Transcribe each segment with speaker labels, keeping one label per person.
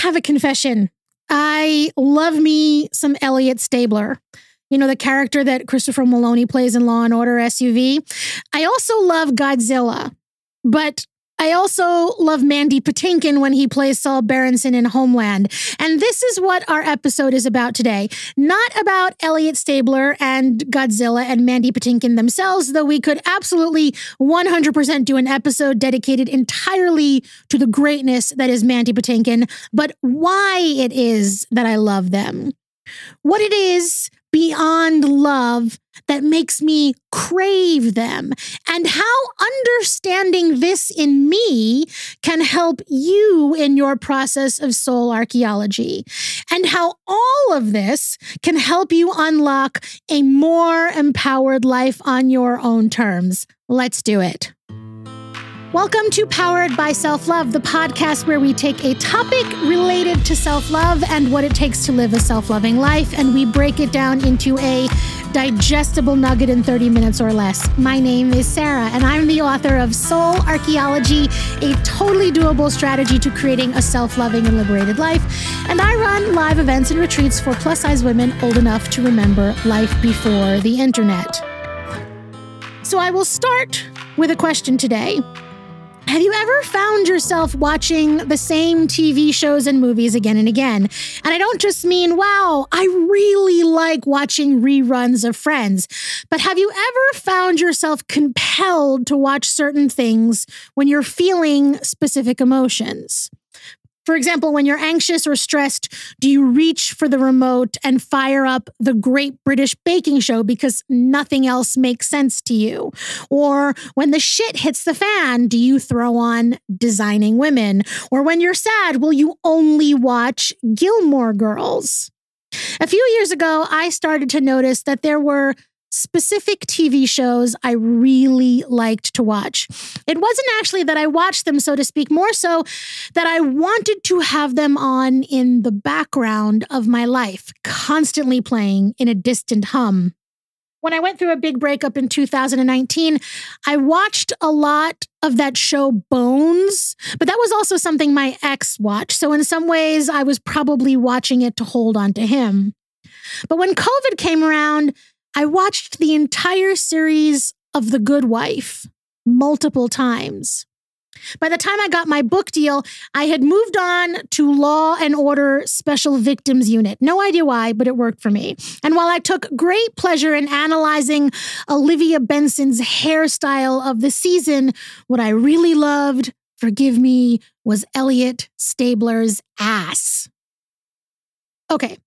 Speaker 1: have a confession. I love me some Elliot Stabler. You know, the character that Christopher Meloni plays in Law and Order SVU. I also love Godzilla, but I also love Mandy Patinkin when he plays Saul Berenson in Homeland. And this is what our episode is about today. Not about Elliot Stabler and Godzilla and Mandy Patinkin themselves, though we could absolutely 100% do an episode dedicated entirely to the greatness that is Mandy Patinkin, but why it is that I love them. What it is beyond love that makes me crave them, and how understanding this in me can help you in your process of soul archaeology, and how all of this can help you unlock a more empowered life on your own terms. Let's do it. Welcome to Powered by Self Love, the podcast where we take a topic related to self love and what it takes to live a self loving life, and we break it down into a digestible nugget in 30 minutes or less. My name is Sarah, and I'm the author of Soul Archaeology, a totally doable strategy to creating a self loving and liberated life. And I run live events and retreats for plus size women old enough to remember life before the internet. So I will start with a question today. Have you ever found yourself watching the same TV shows and movies again and again? And I don't just mean, wow, I really like watching reruns of Friends, but have you ever found yourself compelled to watch certain things when you're feeling specific emotions? For example, when you're anxious or stressed, do you reach for the remote and fire up the Great British Baking Show because nothing else makes sense to you? Or when the shit hits the fan, do you throw on Designing Women? Or when you're sad, will you only watch Gilmore Girls? A few years ago, I started to notice that there were specific TV shows I really liked to watch. It wasn't actually that I watched them, so to speak, more so that I wanted to have them on in the background of my life, constantly playing in a distant hum. When I went through a big breakup in 2019, I watched a lot of that show Bones, but that was also something my ex watched. So, in some ways, I was probably watching it to hold on to him. But when COVID came around, I watched the entire series of The Good Wife multiple times. By the time I got my book deal, I had moved on to Law and Order Special Victims Unit. No idea why, but it worked for me. And while I took great pleasure in analyzing Olivia Benson's hairstyle of the season, what I really loved, forgive me, was Elliot Stabler's ass. Okay,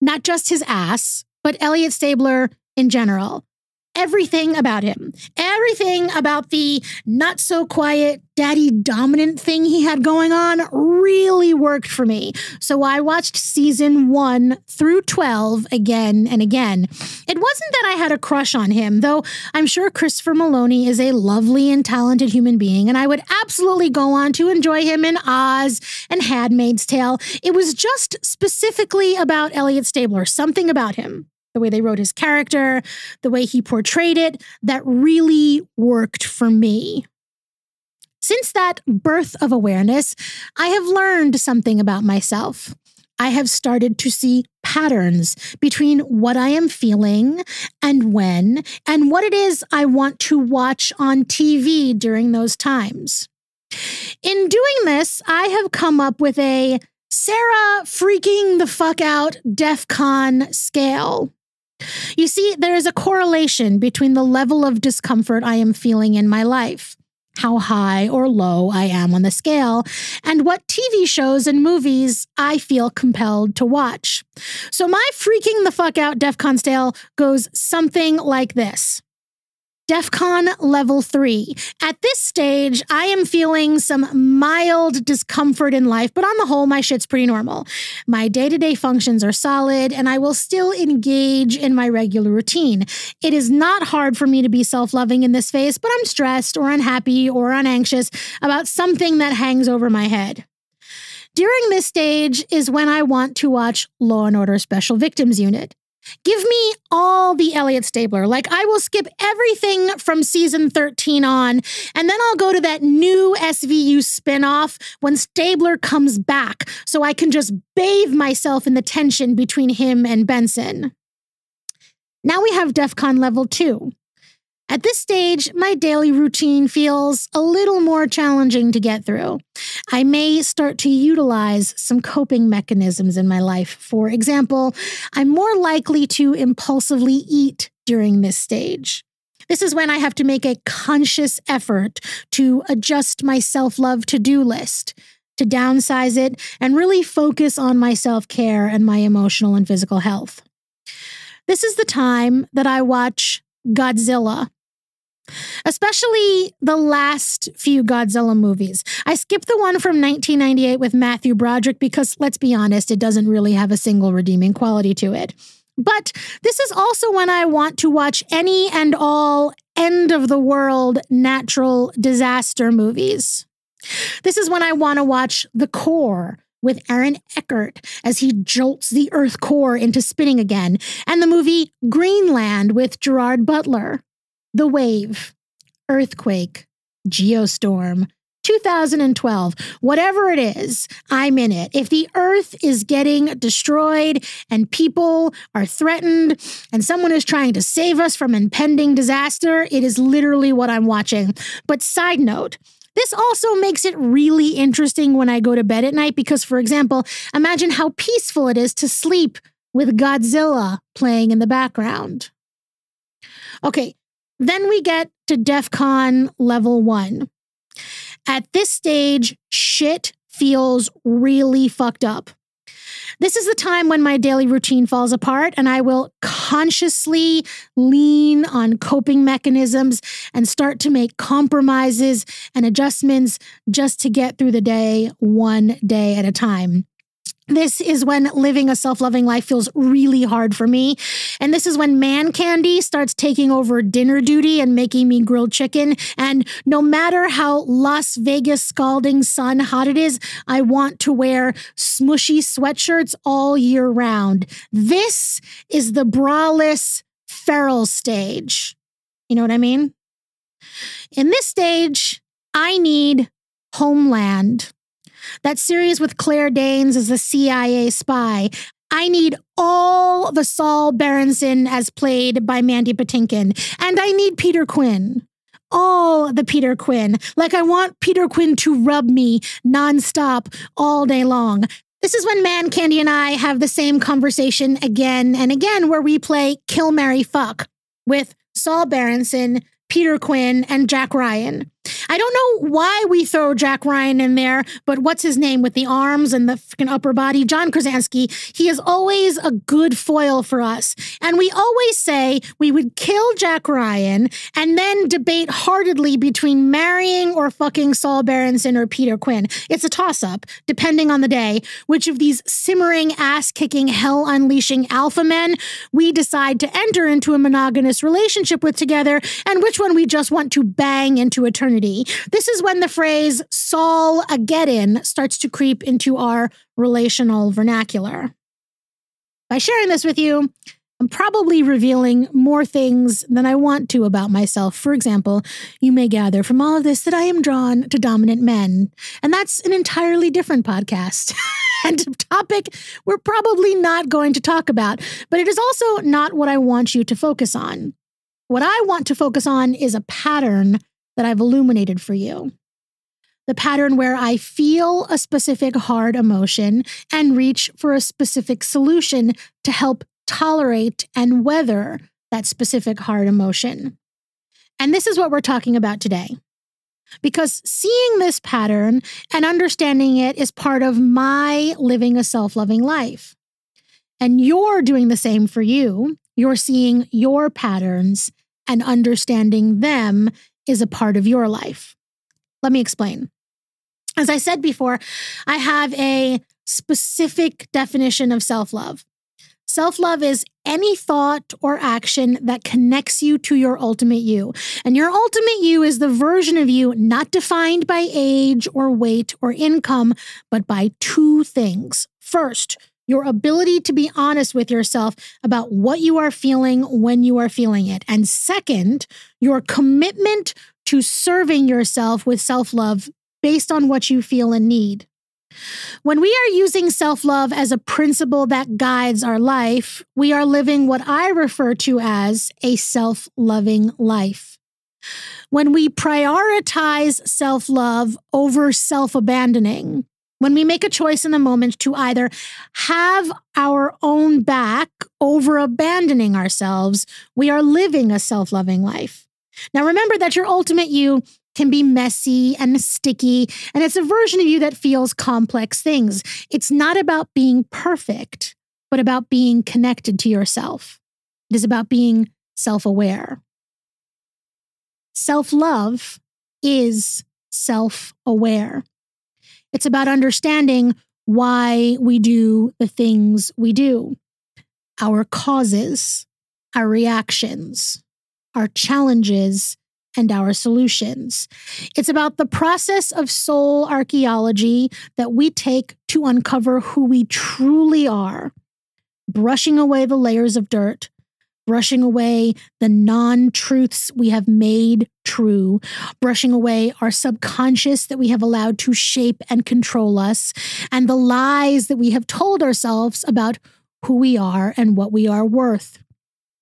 Speaker 1: not just his ass, but Elliot Stabler in general. Everything about him, everything about the not so quiet daddy dominant thing he had going on really worked for me. So I watched season one through 12 again and again. It wasn't that I had a crush on him, though I'm sure Christopher Meloni is a lovely and talented human being, and I would absolutely go on to enjoy him in Oz and Handmaid's Tale. It was just specifically about Elliot Stabler, something about him the way they wrote his character, the way he portrayed it, that really worked for me. Since that birth of awareness, I have learned something about myself. I have started to see patterns between what I am feeling and when, and what it is I want to watch on TV during those times. In doing this, I have come up with a Sarah freaking the fuck out DEF CON scale. You see, there is a correlation between the level of discomfort I am feeling in my life, how high or low I am on the scale, and what TV shows and movies I feel compelled to watch. So my freaking the fuck out DEF CON scale goes something like this. DEF CON level three. At this stage, I am feeling some mild discomfort in life, but on the whole, my shit's pretty normal. My day to day functions are solid, and I will still engage in my regular routine. It is not hard for me to be self loving in this phase, but I'm stressed or unhappy or unanxious about something that hangs over my head. During this stage is when I want to watch Law and Order Special Victims Unit. Give me all the Elliot Stabler. Like, I will skip everything from season 13 on, and then I'll go to that new SVU spinoff when Stabler comes back so I can just bathe myself in the tension between him and Benson. Now we have DEF CON level 2. At this stage, my daily routine feels a little more challenging to get through. I may start to utilize some coping mechanisms in my life. For example, I'm more likely to impulsively eat during this stage. This is when I have to make a conscious effort to adjust my self love to do list, to downsize it, and really focus on my self care and my emotional and physical health. This is the time that I watch Godzilla especially the last few Godzilla movies. I skipped the one from 1998 with Matthew Broderick because, let's be honest, it doesn't really have a single redeeming quality to it. But this is also when I want to watch any and all end of the world natural disaster movies. This is when I want to watch The Core with Aaron Eckhart as he jolts the Earth core into spinning again, and the movie Greenland with Gerard Butler. The Wave, Earthquake, Geostorm, 2012, whatever it is, I'm in it. If the earth is getting destroyed and people are threatened and someone is trying to save us from impending disaster, it is literally what I'm watching. But side note, this also makes it really interesting when I go to bed at night because, for example, imagine how peaceful it is to sleep with Godzilla playing in the background. Okay, then we get to DEF CON level one. At this stage, shit feels really fucked up. This is the time when my daily routine falls apart, and I will consciously lean on coping mechanisms and start to make compromises and adjustments just to get through the day one day at a time. This is when living a self loving life feels really hard for me. And this is when man candy starts taking over dinner duty and making me grilled chicken. And no matter how Las Vegas scalding sun hot it is, I want to wear smushy sweatshirts all year round. This is the braless feral stage. You know what I mean? In this stage, I need homeland. That series with Claire Danes as a CIA spy. I need all the Saul Berenson as played by Mandy Patinkin. And I need Peter Quinn. All the Peter Quinn. Like I want Peter Quinn to rub me nonstop all day long. This is when Man Candy and I have the same conversation again and again, where we play Kill Mary Fuck with Saul Berenson, Peter Quinn, and Jack Ryan. I don't know why we throw Jack Ryan in there, but what's his name with the arms and the freaking upper body? John Krasinski. He is always a good foil for us. And we always say we would kill Jack Ryan and then debate heartedly between marrying or fucking Saul Berenson or Peter Quinn. It's a toss up, depending on the day, which of these simmering, ass kicking, hell unleashing alpha men we decide to enter into a monogamous relationship with together, and which one we just want to bang into eternity. This is when the phrase Saul Ageddon starts to creep into our relational vernacular. By sharing this with you, I'm probably revealing more things than I want to about myself. For example, you may gather from all of this that I am drawn to dominant men. And that's an entirely different podcast and a topic we're probably not going to talk about. But it is also not what I want you to focus on. What I want to focus on is a pattern that I've illuminated for you. The pattern where I feel a specific hard emotion and reach for a specific solution to help tolerate and weather that specific hard emotion. And this is what we're talking about today. Because seeing this pattern and understanding it is part of my living a self loving life. And you're doing the same for you. You're seeing your patterns and understanding them is a part of your life. Let me explain. As I said before, I have a specific definition of self love. Self love is any thought or action that connects you to your ultimate you. And your ultimate you is the version of you not defined by age or weight or income, but by two things. First, your ability to be honest with yourself about what you are feeling when you are feeling it. And second, your commitment to serving yourself with self love based on what you feel and need. When we are using self love as a principle that guides our life, we are living what I refer to as a self loving life. When we prioritize self love over self abandoning, when we make a choice in the moment to either have our own back over abandoning ourselves, we are living a self loving life. Now, remember that your ultimate you can be messy and sticky, and it's a version of you that feels complex things. It's not about being perfect, but about being connected to yourself. It is about being self aware. Self love is self aware. It's about understanding why we do the things we do, our causes, our reactions, our challenges, and our solutions. It's about the process of soul archaeology that we take to uncover who we truly are, brushing away the layers of dirt, brushing away the non truths we have made true, brushing away our subconscious that we have allowed to shape and control us, and the lies that we have told ourselves about who we are and what we are worth.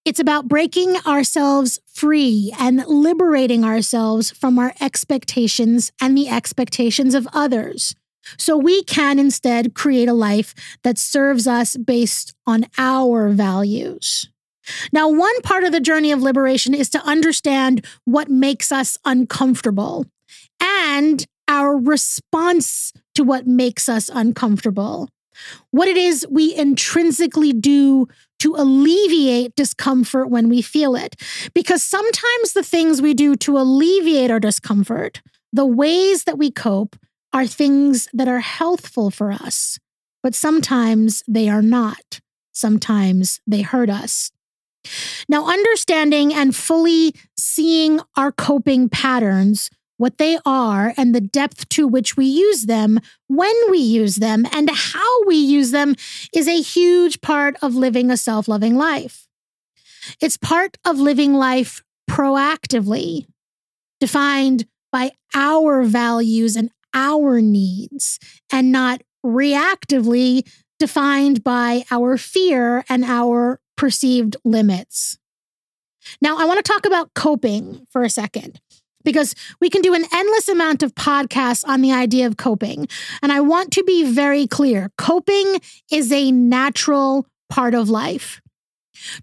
Speaker 1: It's about breaking ourselves free and liberating ourselves from our expectations and the expectations of others. So we can instead create a life that serves us based on our values. Now, one part of the journey of liberation is to understand what makes us uncomfortable and our response to what makes us uncomfortable. What it is we intrinsically do to alleviate discomfort when we feel it. Because sometimes the things we do to alleviate our discomfort, the ways that we cope, are things that are healthful for us, but sometimes they are not. Sometimes they hurt us. Now, understanding and fully seeing our coping patterns, what they are, and the depth to which we use them, when we use them, and how we use them is a huge part of living a self loving life. It's part of living life proactively, defined by our values and our needs, and not reactively defined by our fear and our perceived limits. Now, I want to talk about coping for a second because we can do an endless amount of podcasts on the idea of coping. And I want to be very clear coping is a natural part of life.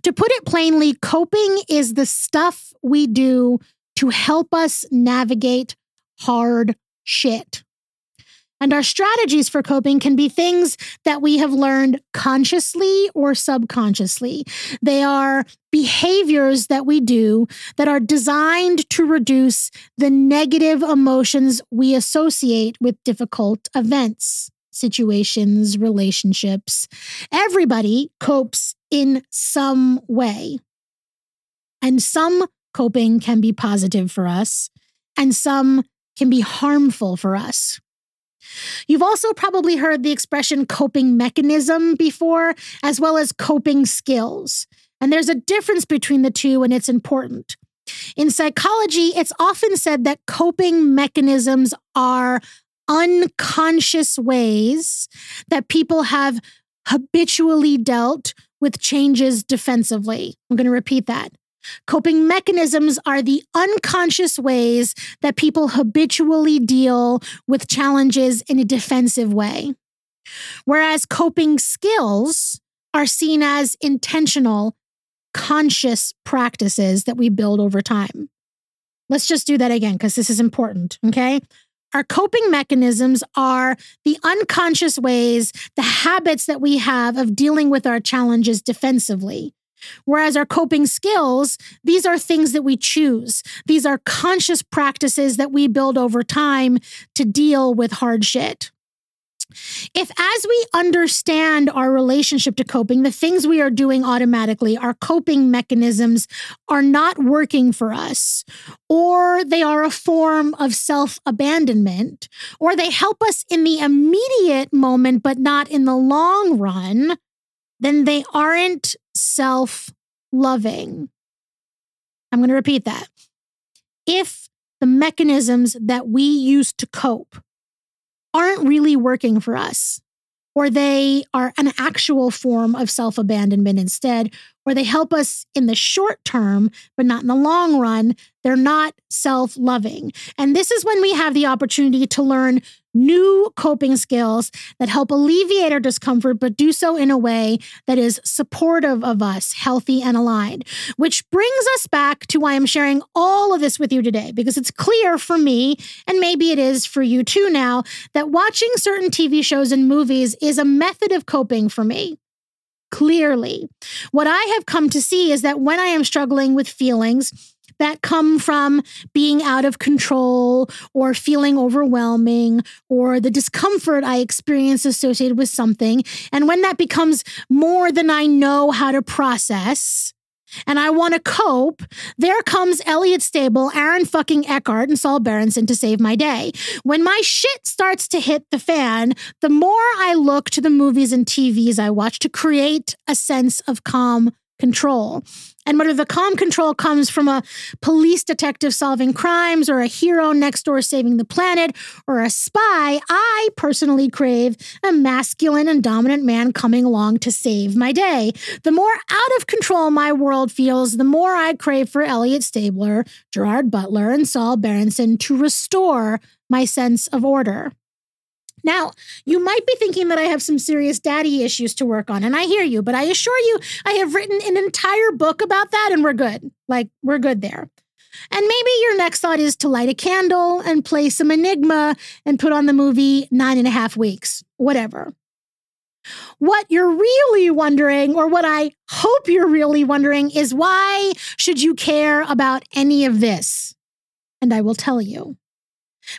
Speaker 1: To put it plainly, coping is the stuff we do to help us navigate hard shit. And our strategies for coping can be things that we have learned consciously or subconsciously. They are behaviors that we do that are designed to reduce the negative emotions we associate with difficult events, situations, relationships. Everybody copes in some way. And some coping can be positive for us, and some can be harmful for us. You've also probably heard the expression coping mechanism before, as well as coping skills. And there's a difference between the two, and it's important. In psychology, it's often said that coping mechanisms are unconscious ways that people have habitually dealt with changes defensively. I'm going to repeat that. Coping mechanisms are the unconscious ways that people habitually deal with challenges in a defensive way. Whereas coping skills are seen as intentional, conscious practices that we build over time. Let's just do that again because this is important, okay? Our coping mechanisms are the unconscious ways, the habits that we have of dealing with our challenges defensively. Whereas our coping skills, these are things that we choose. These are conscious practices that we build over time to deal with hard shit. If, as we understand our relationship to coping, the things we are doing automatically, our coping mechanisms are not working for us, or they are a form of self abandonment, or they help us in the immediate moment, but not in the long run, then they aren't self loving. I'm going to repeat that. If the mechanisms that we use to cope aren't really working for us, or they are an actual form of self abandonment instead, or they help us in the short term, but not in the long run, they're not self loving. And this is when we have the opportunity to learn new coping skills that help alleviate our discomfort, but do so in a way that is supportive of us, healthy and aligned. Which brings us back to why I'm sharing all of this with you today, because it's clear for me, and maybe it is for you too now, that watching certain TV shows and movies is a method of coping for me clearly. What I have come to see is that when I am struggling with feelings, that come from being out of control or feeling overwhelming or the discomfort I experience associated with something. And when that becomes more than I know how to process, and I want to cope, there comes Elliot Stabler, Aaron fucking Eckhart, and Saul Berenson to save my day. When my shit starts to hit the fan, the more I look to the movies and TVs I watch to create a sense of calm control. And whether the calm control comes from a police detective solving crimes or a hero next door saving the planet or a spy, I personally crave a masculine and dominant man coming along to save my day. The more out of control my world feels, the more I crave for Elliot Stabler, Gerard Butler, and Saul Berenson to restore my sense of order. Now, you might be thinking that I have some serious daddy issues to work on, and I hear you, but I assure you, I have written an entire book about that, and we're good. Like, we're good there. And maybe your next thought is to light a candle and play some Enigma and put on the movie Nine and a Half Weeks, whatever. What you're really wondering, or what I hope you're really wondering, is why should you care about any of this? And I will tell you.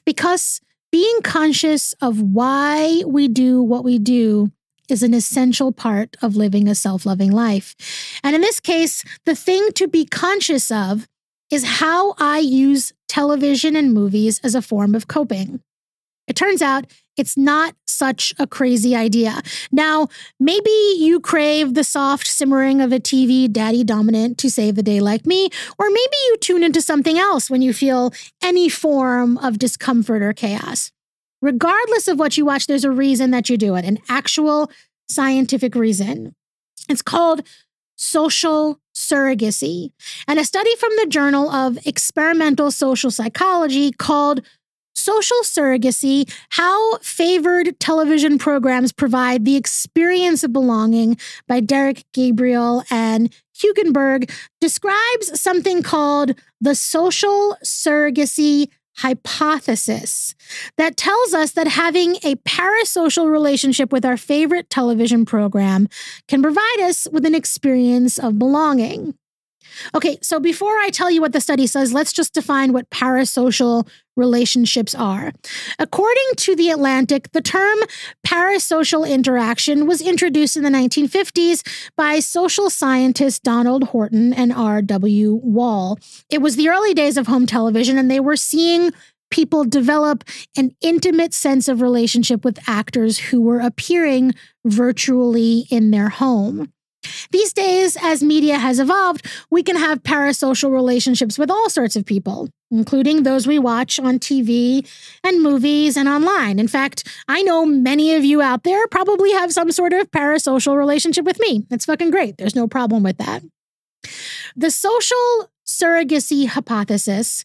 Speaker 1: Because being conscious of why we do what we do is an essential part of living a self loving life. And in this case, the thing to be conscious of is how I use television and movies as a form of coping. It turns out it's not such a crazy idea. Now, maybe you crave the soft simmering of a TV daddy dominant to save the day like me, or maybe you tune into something else when you feel any form of discomfort or chaos. Regardless of what you watch, there's a reason that you do it, an actual scientific reason. It's called social surrogacy. And a study from the Journal of Experimental Social Psychology called Social surrogacy, how favored television programs provide the experience of belonging by Derrick Gabriel and Hugenberg describes something called the social surrogacy hypothesis that tells us that having a parasocial relationship with our favorite television program can provide us with an experience of belonging. Okay, so before I tell you what the study says, let's just define what parasocial relationships are. According to The Atlantic, the term parasocial interaction was introduced in the 1950s by social scientist Donald Horton and R.W. Wohl. It was the early days of home television, and they were seeing people develop an intimate sense of relationship with actors who were appearing virtually in their home. These days, as media has evolved, we can have parasocial relationships with all sorts of people, including those we watch on TV and movies and online. In fact, I know many of you out there probably have some sort of parasocial relationship with me. It's fucking great. There's no problem with that. The social surrogacy hypothesis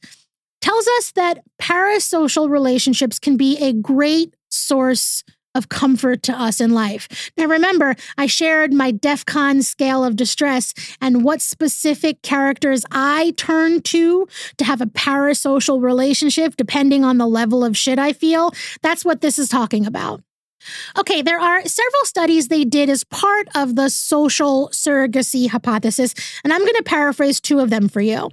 Speaker 1: tells us that parasocial relationships can be a great source of comfort to us in life. Now, remember, I shared my DEF CON scale of distress and what specific characters I turn to to have a parasocial relationship, depending on the level of shit I feel. That's what this is talking about. Okay, there are several studies they did as part of the social surrogacy hypothesis, and I'm going to paraphrase two of them for you.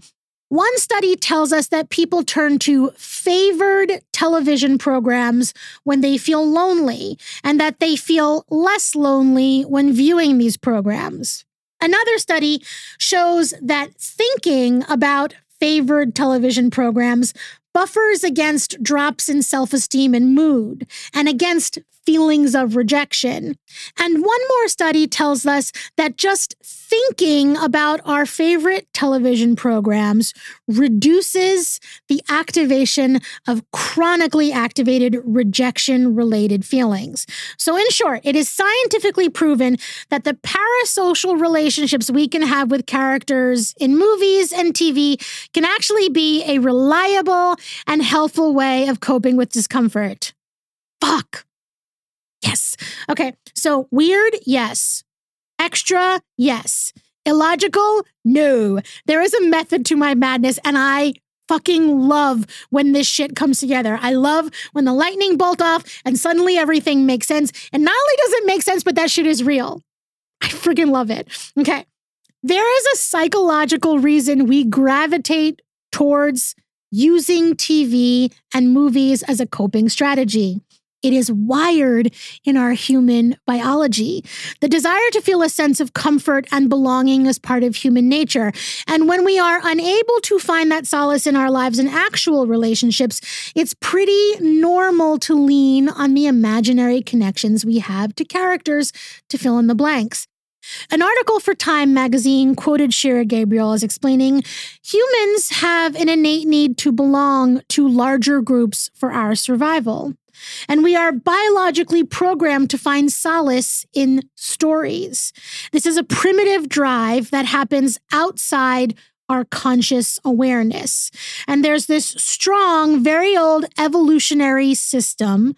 Speaker 1: One study tells us that people turn to favored television programs when they feel lonely, and that they feel less lonely when viewing these programs. Another study shows that thinking about favored television programs buffers against drops in self esteem and mood, and against feelings of rejection. And one more study tells us that just thinking about our favorite television programs reduces the activation of chronically activated rejection related feelings. So, in short, it is scientifically proven that the parasocial relationships we can have with characters in movies and TV can actually be a reliable and helpful way of coping with discomfort. Fuck. Yes. Okay. So weird, yes. Extra, yes. Illogical, no. There is a method to my madness, and I fucking love when this shit comes together. I love when the lightning bolt off and suddenly everything makes sense. And not only does it make sense, but that shit is real. I freaking love it. Okay. There is a psychological reason we gravitate towards using TV and movies as a coping strategy. It is wired in our human biology. The desire to feel a sense of comfort and belonging is part of human nature. And when we are unable to find that solace in our lives in actual relationships, it's pretty normal to lean on the imaginary connections we have to characters to fill in the blanks. An article for Time magazine quoted Shira Gabriel as explaining humans have an innate need to belong to larger groups for our survival. And we are biologically programmed to find solace in stories. This is a primitive drive that happens outside our conscious awareness. And there's this strong, very old evolutionary system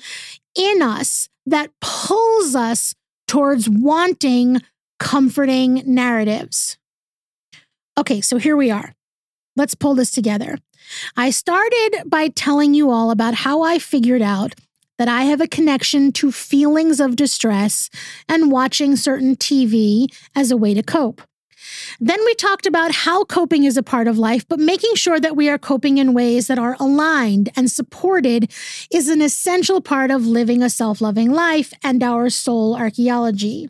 Speaker 1: in us that pulls us towards wanting comforting narratives. Okay, so here we are. Let's pull this together. I started by telling you all about how I figured out that I have a connection to feelings of distress and watching certain TV as a way to cope. Then we talked about how coping is a part of life, but making sure that we are coping in ways that are aligned and supported is an essential part of living a self loving life and our soul archaeology.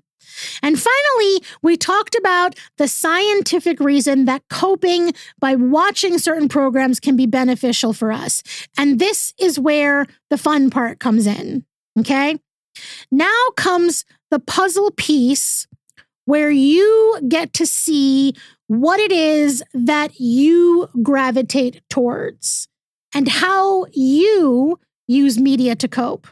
Speaker 1: And finally, we talked about the scientific reason that coping by watching certain programs can be beneficial for us. And this is where the fun part comes in. Okay. Now comes the puzzle piece where you get to see what it is that you gravitate towards and how you use media to cope.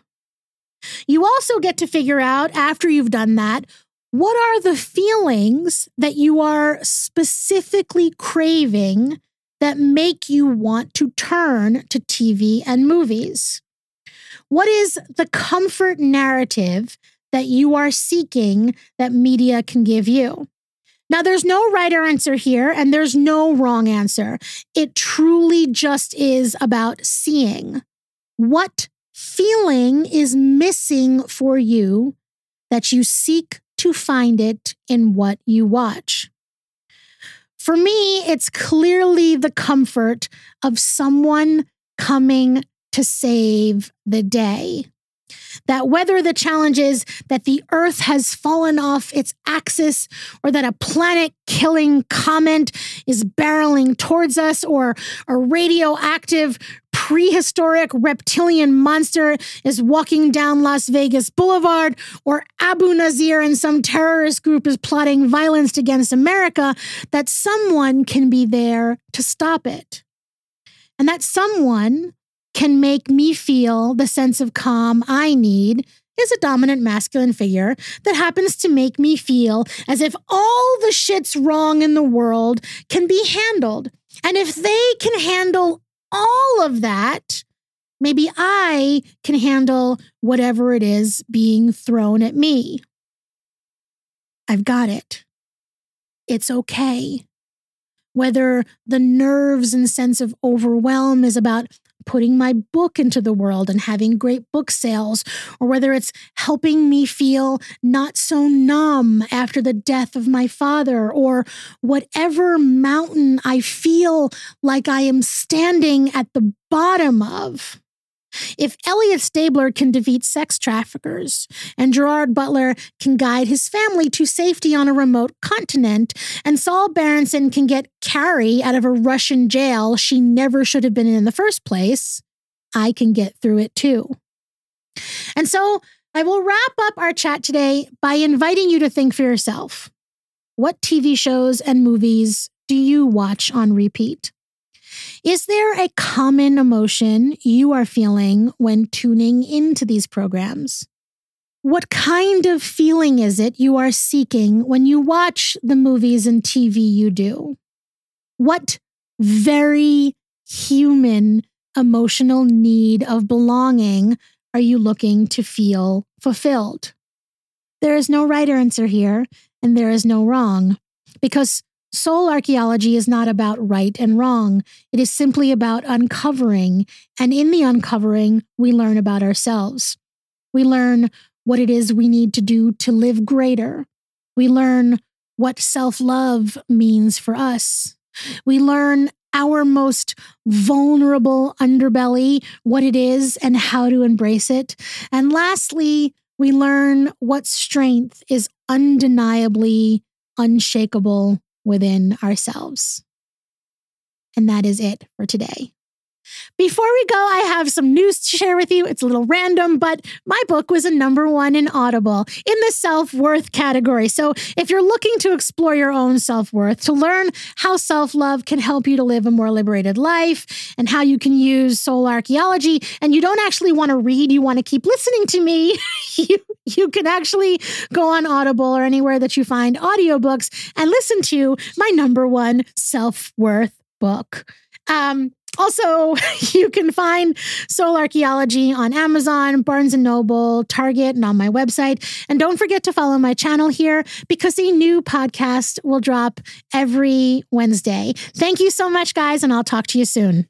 Speaker 1: You also get to figure out after you've done that what are the feelings that you are specifically craving that make you want to turn to TV and movies? What is the comfort narrative that you are seeking that media can give you? Now, there's no right answer here, and there's no wrong answer. It truly just is about seeing what feeling is missing for you that you seek to find it in what you watch. For me, it's clearly the comfort of someone coming to save the day. That whether the challenge is that the earth has fallen off its axis or that a planet killing comet is barreling towards us or a radioactive prehistoric reptilian monster is walking down Las Vegas Boulevard, or Abu Nazir and some terrorist group is plotting violence against America, that someone can be there to stop it. And that someone can make me feel the sense of calm I need is a dominant masculine figure that happens to make me feel as if all the shit's wrong in the world can be handled. And if they can handle all of that, maybe I can handle whatever it is being thrown at me. I've got it. It's okay. Whether the nerves and sense of overwhelm is about putting my book into the world and having great book sales, or whether it's helping me feel not so numb after the death of my father, or whatever mountain I feel like I am standing at the bottom of. If Elliot Stabler can defeat sex traffickers and Gerard Butler can guide his family to safety on a remote continent, and Saul Berenson can get Carrie out of a Russian jail she never should have been in in the first place, I can get through it too. And so I will wrap up our chat today by inviting you to think for yourself. What TV shows and movies do you watch on repeat? Is there a common emotion you are feeling when tuning into these programs? What kind of feeling is it you are seeking when you watch the movies and TV you do? What very human emotional need of belonging are you looking to feel fulfilled? There is no right answer here, and there is no wrong, because Soul archaeology is not about right and wrong. It is simply about uncovering. And in the uncovering, we learn about ourselves. We learn what it is we need to do to live greater. We learn what self love means for us. We learn our most vulnerable underbelly, what it is, and how to embrace it. And lastly, we learn what strength is undeniably unshakable within ourselves. And that is it for today. Before we go, I have some news to share with you. It's a little random, but my book was a number one in Audible in the self worth category. So if you're looking to explore your own self worth, to learn how self love can help you to live a more liberated life and how you can use soul archaeology, and you don't actually want to read, you want to keep listening to me, you, you can actually go on Audible or anywhere that you find audiobooks and listen to my number one self worth book. Um, also, you can find Soul Archaeology on Amazon, Barnes and Noble, Target, and on my website. And don't forget to follow my channel here because a new podcast will drop every Wednesday. Thank you so much, guys, and I'll talk to you soon.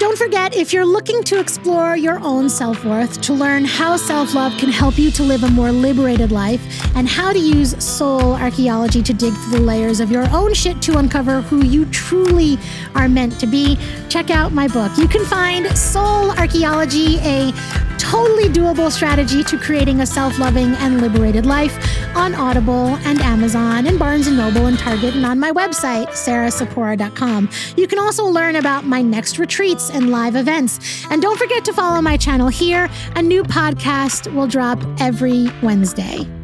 Speaker 1: Don't forget, if you're looking to explore your own self worth, to learn how self love can help you to live a more liberated life, and how to use soul archaeology to dig through the layers of your own shit to uncover who you truly are meant to be, check out my book. You can find Soul Archaeology, a totally doable strategy to creating a self loving and liberated life on Audible and Amazon and Barnes and Noble and Target and on my website, sarahsapora.com. You can also learn about my next retreats and live events. And don't forget to follow my channel here. A new podcast will drop every Wednesday.